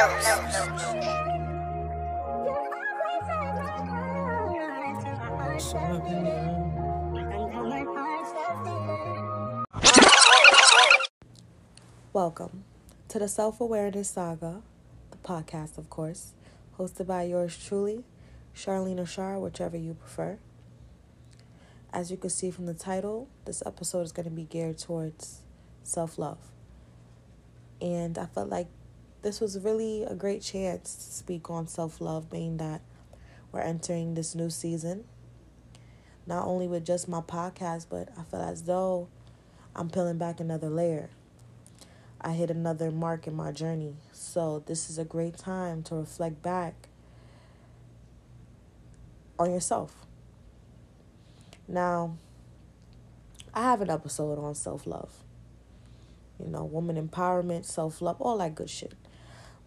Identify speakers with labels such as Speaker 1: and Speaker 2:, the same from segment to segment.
Speaker 1: Welcome to the Self Awareness Saga, the podcast, of course, hosted by yours truly, Charlene or whichever you prefer. As you can see from the title, this episode is going to be geared towards self love. And I felt like this was really a great chance to speak on self love, being that we're entering this new season. Not only with just my podcast, but I feel as though I'm peeling back another layer I hit another mark in my journey. So, this is a great time to reflect back on yourself. Now, I have an episode on self love. You know, woman empowerment, self love, all that good shit.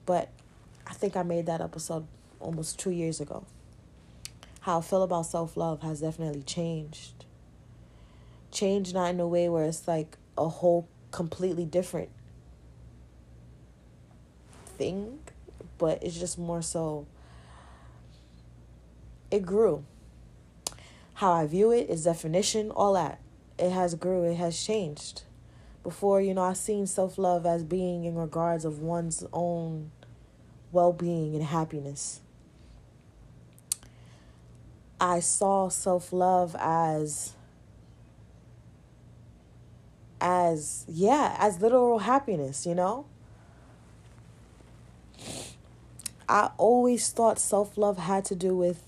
Speaker 1: But I think I made that episode almost two years ago. How I feel about self love has definitely changed. Changed not in a way where it's like a whole completely different thing, but it's just more so it grew. How I view it, its definition, all that. It has grew, it has changed. Before, you know, I seen self love as being in regards of one's own well being and happiness. I saw self love as as yeah, as literal happiness, you know? I always thought self love had to do with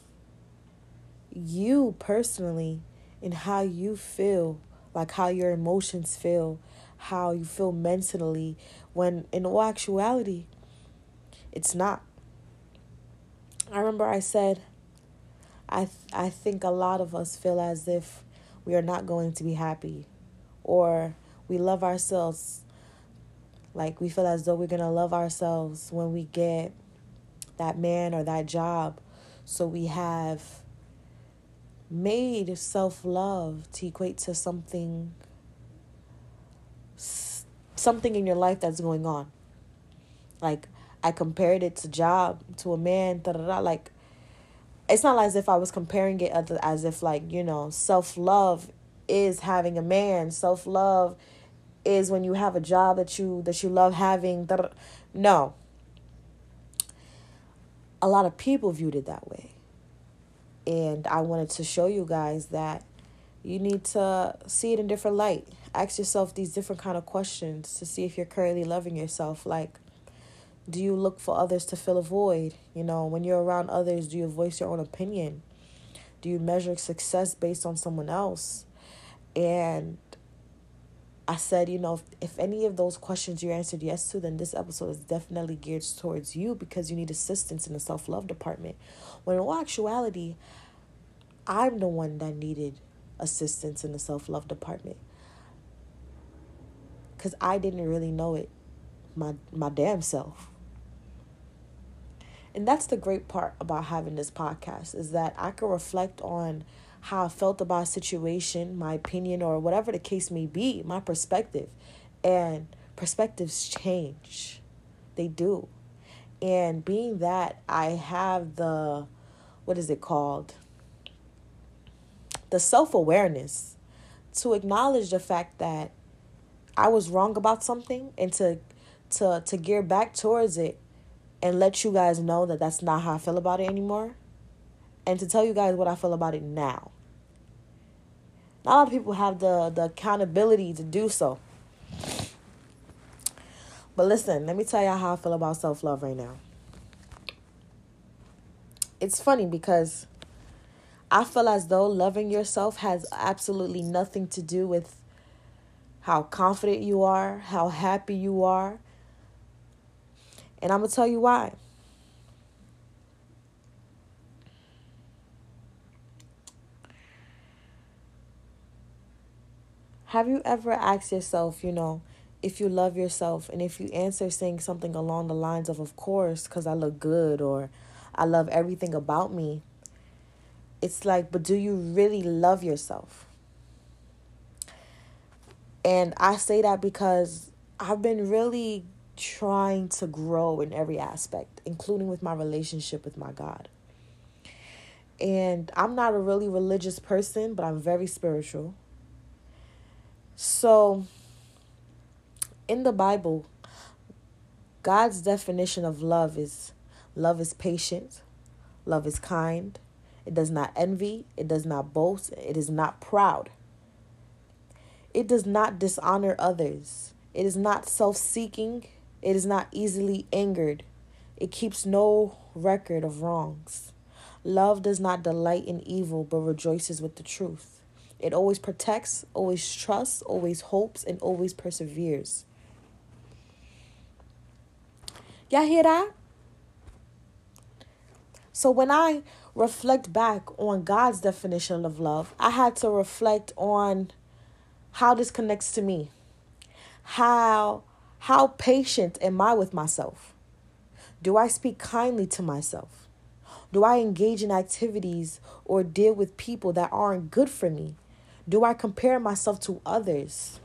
Speaker 1: you personally and how you feel, like how your emotions feel, how you feel mentally, when in all actuality, it's not. I remember I said, I, th- I think a lot of us feel as if we are not going to be happy or we love ourselves like we feel as though we're going to love ourselves when we get that man or that job. So we have made self love to equate to something something in your life that's going on. Like I compared it to job, to a man, da da da. Like it's not as if I was comparing it as if like you know self love is having a man. Self love is when you have a job that you that you love having. No, a lot of people viewed it that way. And I wanted to show you guys that you need to see it in different light. Ask yourself these different kind of questions to see if you're currently loving yourself. Like, do you look for others to fill a void? You know, when you're around others, do you voice your own opinion? Do you measure success based on someone else? And I said, you know, if, if any of those questions you answered yes to, then this episode is definitely geared towards you because you need assistance in the self love department. When in all actuality, I'm the one that needed assistance in the self love department because I didn't really know it my my damn self. And that's the great part about having this podcast is that I can reflect on how I felt about a situation, my opinion, or whatever the case may be, my perspective. And perspectives change, they do. And being that I have the, what is it called? The self awareness to acknowledge the fact that I was wrong about something and to to to gear back towards it and let you guys know that that's not how I feel about it anymore and to tell you guys what I feel about it now. Not a lot of people have the, the accountability to do so. But listen, let me tell y'all how I feel about self love right now. It's funny because I feel as though loving yourself has absolutely nothing to do with how confident you are, how happy you are. And I'm going to tell you why. Have you ever asked yourself, you know, if you love yourself and if you answer saying something along the lines of, of course, because I look good or I love everything about me, it's like, but do you really love yourself? And I say that because I've been really trying to grow in every aspect, including with my relationship with my God. And I'm not a really religious person, but I'm very spiritual. So, in the Bible, God's definition of love is love is patient, love is kind, it does not envy, it does not boast, it is not proud. It does not dishonor others. It is not self seeking. It is not easily angered. It keeps no record of wrongs. Love does not delight in evil, but rejoices with the truth. It always protects, always trusts, always hopes, and always perseveres. Y'all hear that? So when I reflect back on God's definition of love, I had to reflect on how this connects to me. How how patient am I with myself? Do I speak kindly to myself? Do I engage in activities or deal with people that aren't good for me? Do I compare myself to others?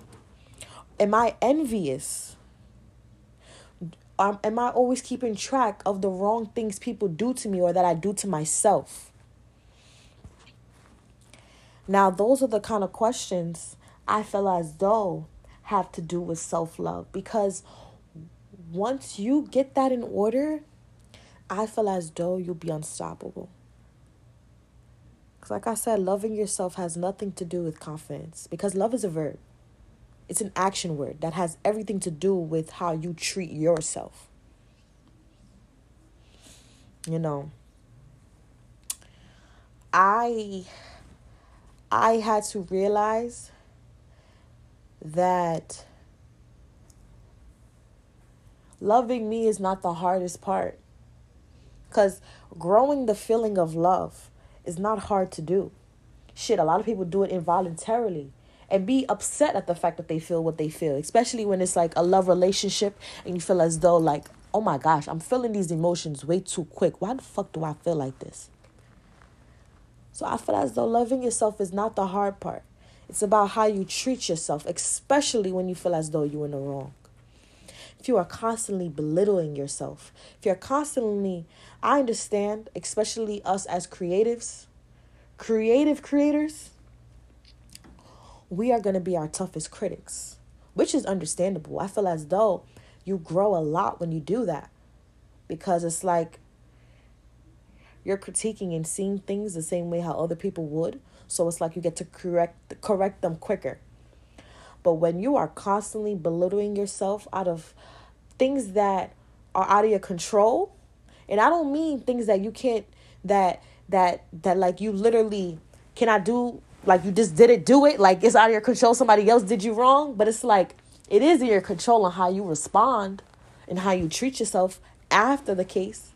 Speaker 1: Am I envious? Um, am I always keeping track of the wrong things people do to me or that I do to myself? Now, those are the kind of questions I feel as though have to do with self love because once you get that in order, I feel as though you'll be unstoppable. Because, like I said, loving yourself has nothing to do with confidence because love is a verb. It's an action word that has everything to do with how you treat yourself. You know, I I had to realize that loving me is not the hardest part. Cuz growing the feeling of love is not hard to do. Shit, a lot of people do it involuntarily and be upset at the fact that they feel what they feel, especially when it's like a love relationship and you feel as though like, "Oh my gosh, I'm feeling these emotions way too quick. Why the fuck do I feel like this?" So I feel as though loving yourself is not the hard part. It's about how you treat yourself, especially when you feel as though you're in the wrong. If you are constantly belittling yourself, if you're constantly, I understand, especially us as creatives, creative creators, we are going to be our toughest critics, which is understandable. I feel as though you grow a lot when you do that because it's like you're critiquing and seeing things the same way how other people would. So it's like you get to correct correct them quicker. But when you are constantly belittling yourself out of things that are out of your control, and I don't mean things that you can't that that that like you literally cannot do like you just didn't do it. Like it's out of your control. Somebody else did you wrong. But it's like it is in your control on how you respond and how you treat yourself after the case.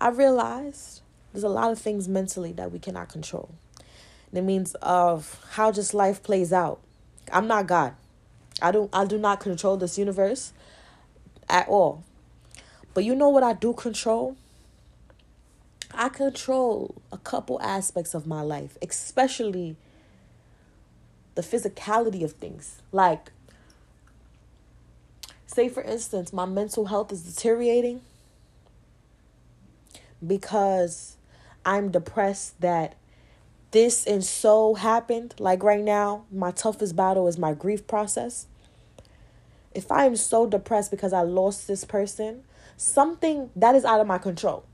Speaker 1: I realized there's a lot of things mentally that we cannot control. And it means of how just life plays out. I'm not god. I don't i do not control this universe at all. But you know what i do control I control a couple aspects of my life, especially the physicality of things. Like, say for instance, my mental health is deteriorating because I'm depressed that this and so happened. Like right now, my toughest battle is my grief process. If I am so depressed because I lost this person, something that is out of my control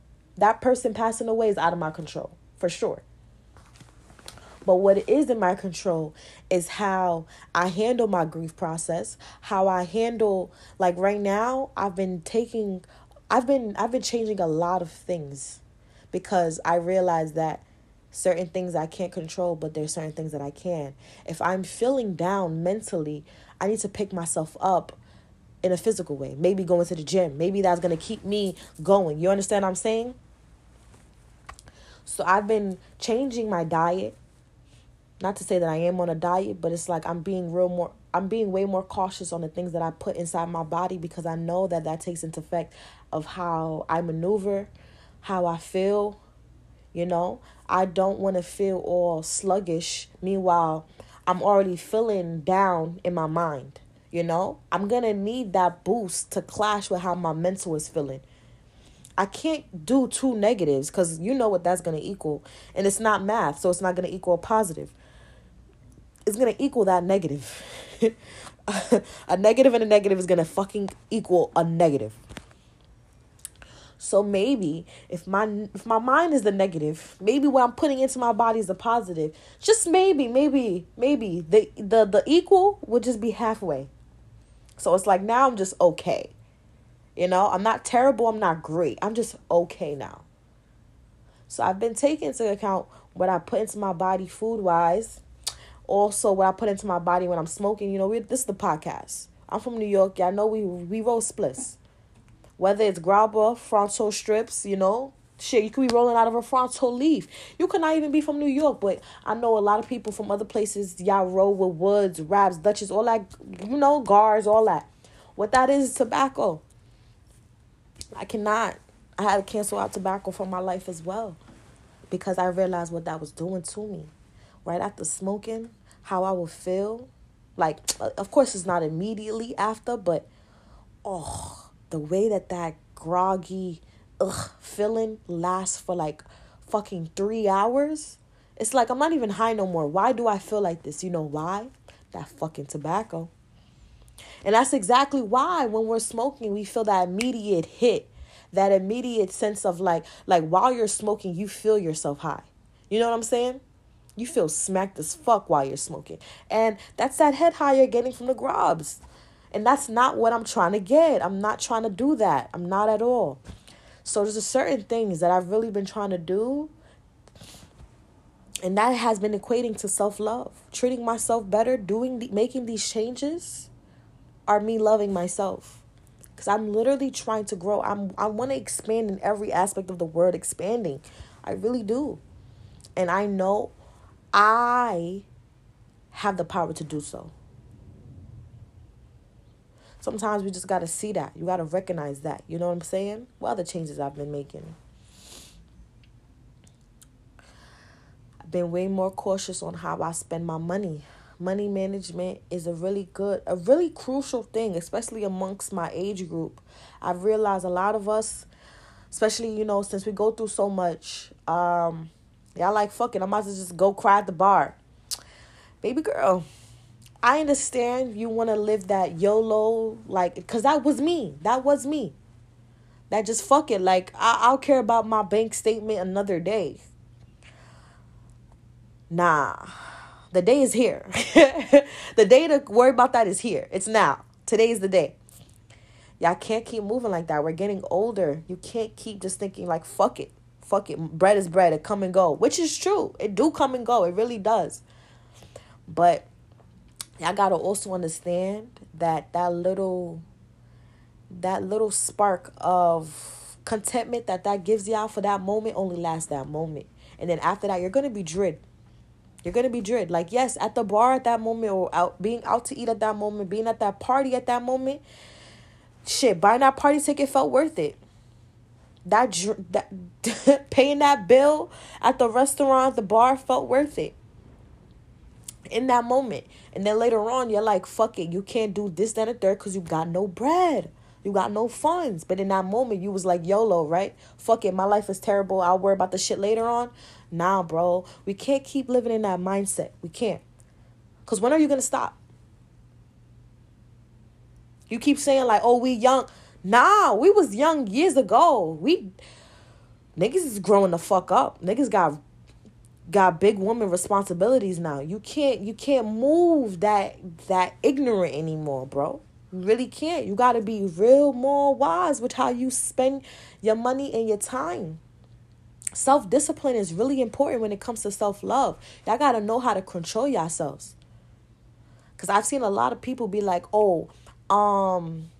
Speaker 1: that person passing away is out of my control for sure. But what is in my control is how I handle my grief process, how I handle like right now I've been taking I've been I've been changing a lot of things because I realize that certain things I can't control, but there's certain things that I can. If I'm feeling down mentally, I need to pick myself up in a physical way. Maybe going to the gym. Maybe that's going to keep me going. You understand what I'm saying? So I've been changing my diet. Not to say that I am on a diet, but it's like I'm being real more I'm being way more cautious on the things that I put inside my body because I know that that takes into effect of how I maneuver, how I feel, you know? I don't want to feel all sluggish. Meanwhile, I'm already feeling down in my mind. You know, I'm gonna need that boost to clash with how my mental is feeling. I can't do two negatives because you know what that's gonna equal. And it's not math, so it's not gonna equal a positive. It's gonna equal that negative. a negative and a negative is gonna fucking equal a negative. So maybe if my if my mind is the negative, maybe what I'm putting into my body is the positive. Just maybe, maybe, maybe the the the equal would just be halfway. So it's like now I'm just okay. You know, I'm not terrible, I'm not great. I'm just okay now. So I've been taking into account what I put into my body food wise. Also, what I put into my body when I'm smoking. You know, we, this is the podcast. I'm from New York. Y'all know we we roll spliffs. Whether it's grabba, fronto strips, you know, shit, you could be rolling out of a fronto leaf. You could not even be from New York, but I know a lot of people from other places, y'all roll with woods, wraps, Dutches, all that, you know, guards, all that. What that is, tobacco. I cannot. I had to cancel out tobacco from my life as well because I realized what that was doing to me. Right after smoking, how I would feel. Like, uh, of course, it's not immediately after, but oh, the way that that groggy ugh feeling lasts for like fucking three hours. It's like I'm not even high no more. Why do I feel like this? You know why? That fucking tobacco. And that's exactly why when we're smoking, we feel that immediate hit, that immediate sense of like, like while you're smoking, you feel yourself high. You know what I'm saying? You feel smacked as fuck while you're smoking. And that's that head high you're getting from the grubs. And that's not what I'm trying to get. I'm not trying to do that. I'm not at all. So there's a certain things that I've really been trying to do. And that has been equating to self-love. Treating myself better, doing the, making these changes are me loving myself. Cuz I'm literally trying to grow. I'm I want to expand in every aspect of the word expanding. I really do. And I know I have the power to do so. Sometimes we just got to see that. You got to recognize that. You know what I'm saying? What other changes I've been making? I've been way more cautious on how I spend my money. Money management is a really good, a really crucial thing, especially amongst my age group. I've realized a lot of us, especially, you know, since we go through so much, um, y'all like, fuck it, I might as well just go cry at the bar. Baby girl, I understand you want to live that YOLO, like, because that was me. That was me. That just fuck it. Like, I- I'll care about my bank statement another day. Nah. The day is here. the day to worry about that is here. It's now. Today is the day. Y'all can't keep moving like that. We're getting older. You can't keep just thinking like fuck it. Fuck it. Bread is bread. It come and go. Which is true. It do come and go. It really does. But y'all gotta also understand that that little that little spark of contentment that that gives y'all for that moment only lasts that moment and then after that you're gonna be dread you're gonna be dread like yes at the bar at that moment or out being out to eat at that moment being at that party at that moment shit buying that party ticket felt worth it that that paying that bill at the restaurant the bar felt worth it in that moment. And then later on, you're like, fuck it, you can't do this, that, and third because you got no bread. You got no funds. But in that moment, you was like, YOLO, right? Fuck it, my life is terrible. I'll worry about the shit later on. Nah, bro. We can't keep living in that mindset. We can't. Because when are you going to stop? You keep saying, like, oh, we young. Nah, we was young years ago. We niggas is growing the fuck up. Niggas got got big woman responsibilities now. You can't you can't move that that ignorant anymore, bro. Really can't. You got to be real more wise with how you spend your money and your time. Self discipline is really important when it comes to self love. Y'all got to know how to control yourselves. Cuz I've seen a lot of people be like, "Oh, um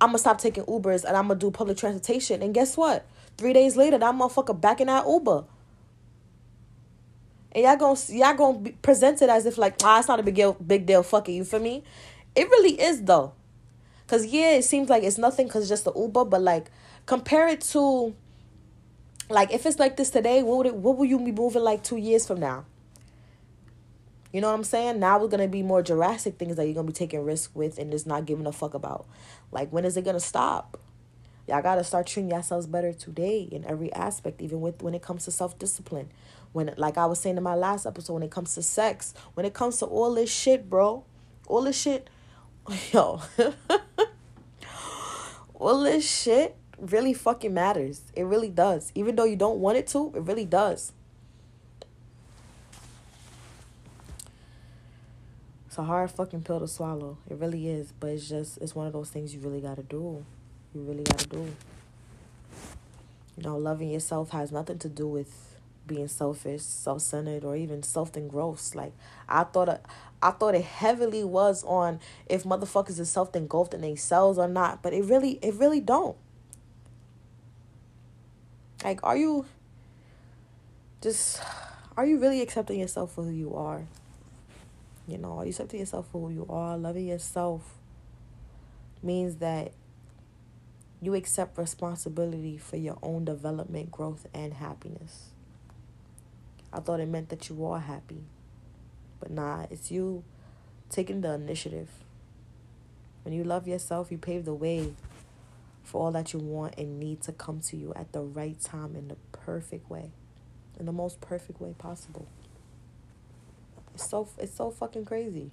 Speaker 1: I'm going to stop taking Ubers and I'm going to do public transportation." And guess what? 3 days later, that motherfucker back in that Uber and y'all gonna y'all gonna be presented as if like ah it's not a big deal big deal fuck it you for me it really is though because yeah it seems like it's nothing because just the uber but like compare it to like if it's like this today what would it what will you be moving like two years from now You know what I'm saying? Now we're gonna be more drastic things that you're gonna be taking risk with and just not giving a fuck about. Like when is it gonna stop? Y'all gotta start treating yourselves better today in every aspect, even with when it comes to self discipline. When like I was saying in my last episode, when it comes to sex, when it comes to all this shit, bro, all this shit, yo, all this shit really fucking matters. It really does. Even though you don't want it to, it really does. It's a hard fucking pill to swallow. It really is. But it's just, it's one of those things you really gotta do. You really gotta do. You know, loving yourself has nothing to do with being selfish, self centered, or even self engrossed. Like I thought, I thought it heavily was on if motherfuckers is self engulfed in themselves or not. But it really, it really don't. Like, are you just, are you really accepting yourself for who you are? You know, are you accepting yourself for who you are? Loving yourself means that you accept responsibility for your own development, growth, and happiness. I thought it meant that you are happy. But nah, it's you taking the initiative. When you love yourself, you pave the way for all that you want and need to come to you at the right time in the perfect way, in the most perfect way possible. It's so it's so fucking crazy,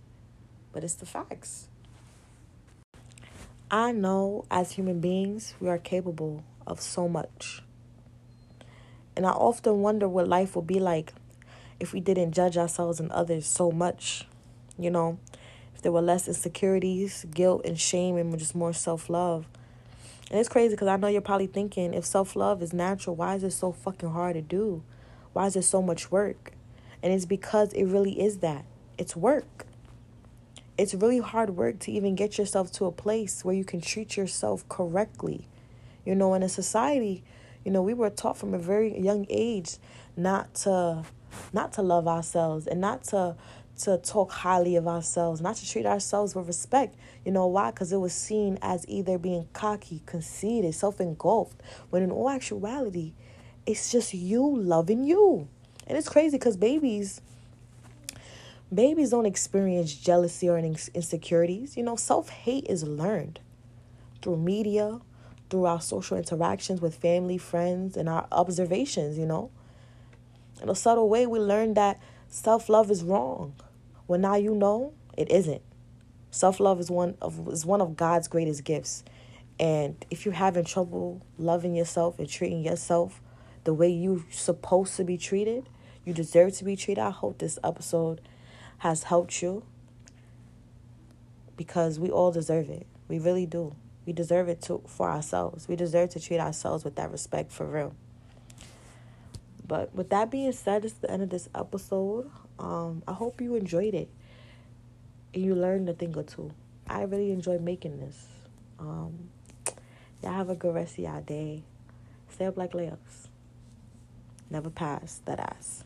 Speaker 1: but it's the facts. I know as human beings we are capable of so much. And I often wonder what life would be like if we didn't judge ourselves and others so much. You know, if there were less insecurities, guilt, and shame, and just more self love. And it's crazy because I know you're probably thinking if self love is natural, why is it so fucking hard to do? Why is it so much work? And it's because it really is that. It's work. It's really hard work to even get yourself to a place where you can treat yourself correctly. You know, in a society, you know, we were taught from a very young age not to not to love ourselves and not to to talk highly of ourselves, not to treat ourselves with respect. You know why? Because it was seen as either being cocky, conceited, self engulfed, when in all actuality, it's just you loving you. And it's crazy because babies, babies don't experience jealousy or insecurities. You know, self hate is learned through media, through our social interactions with family, friends, and our observations, you know. In a subtle way, we learn that self love is wrong. Well, now you know it isn't. Self love is one of is one of God's greatest gifts. And if you're having trouble loving yourself and treating yourself the way you're supposed to be treated, you deserve to be treated. I hope this episode has helped you because we all deserve it. We really do. We deserve it to for ourselves. We deserve to treat ourselves with that respect for real. But with that being said, it's the end of this episode. Um, I hope you enjoyed it and you learned a thing or two. I really enjoy making this. Um, y'all have a good rest of y'all day. Stay up like layups. Never pass that ass.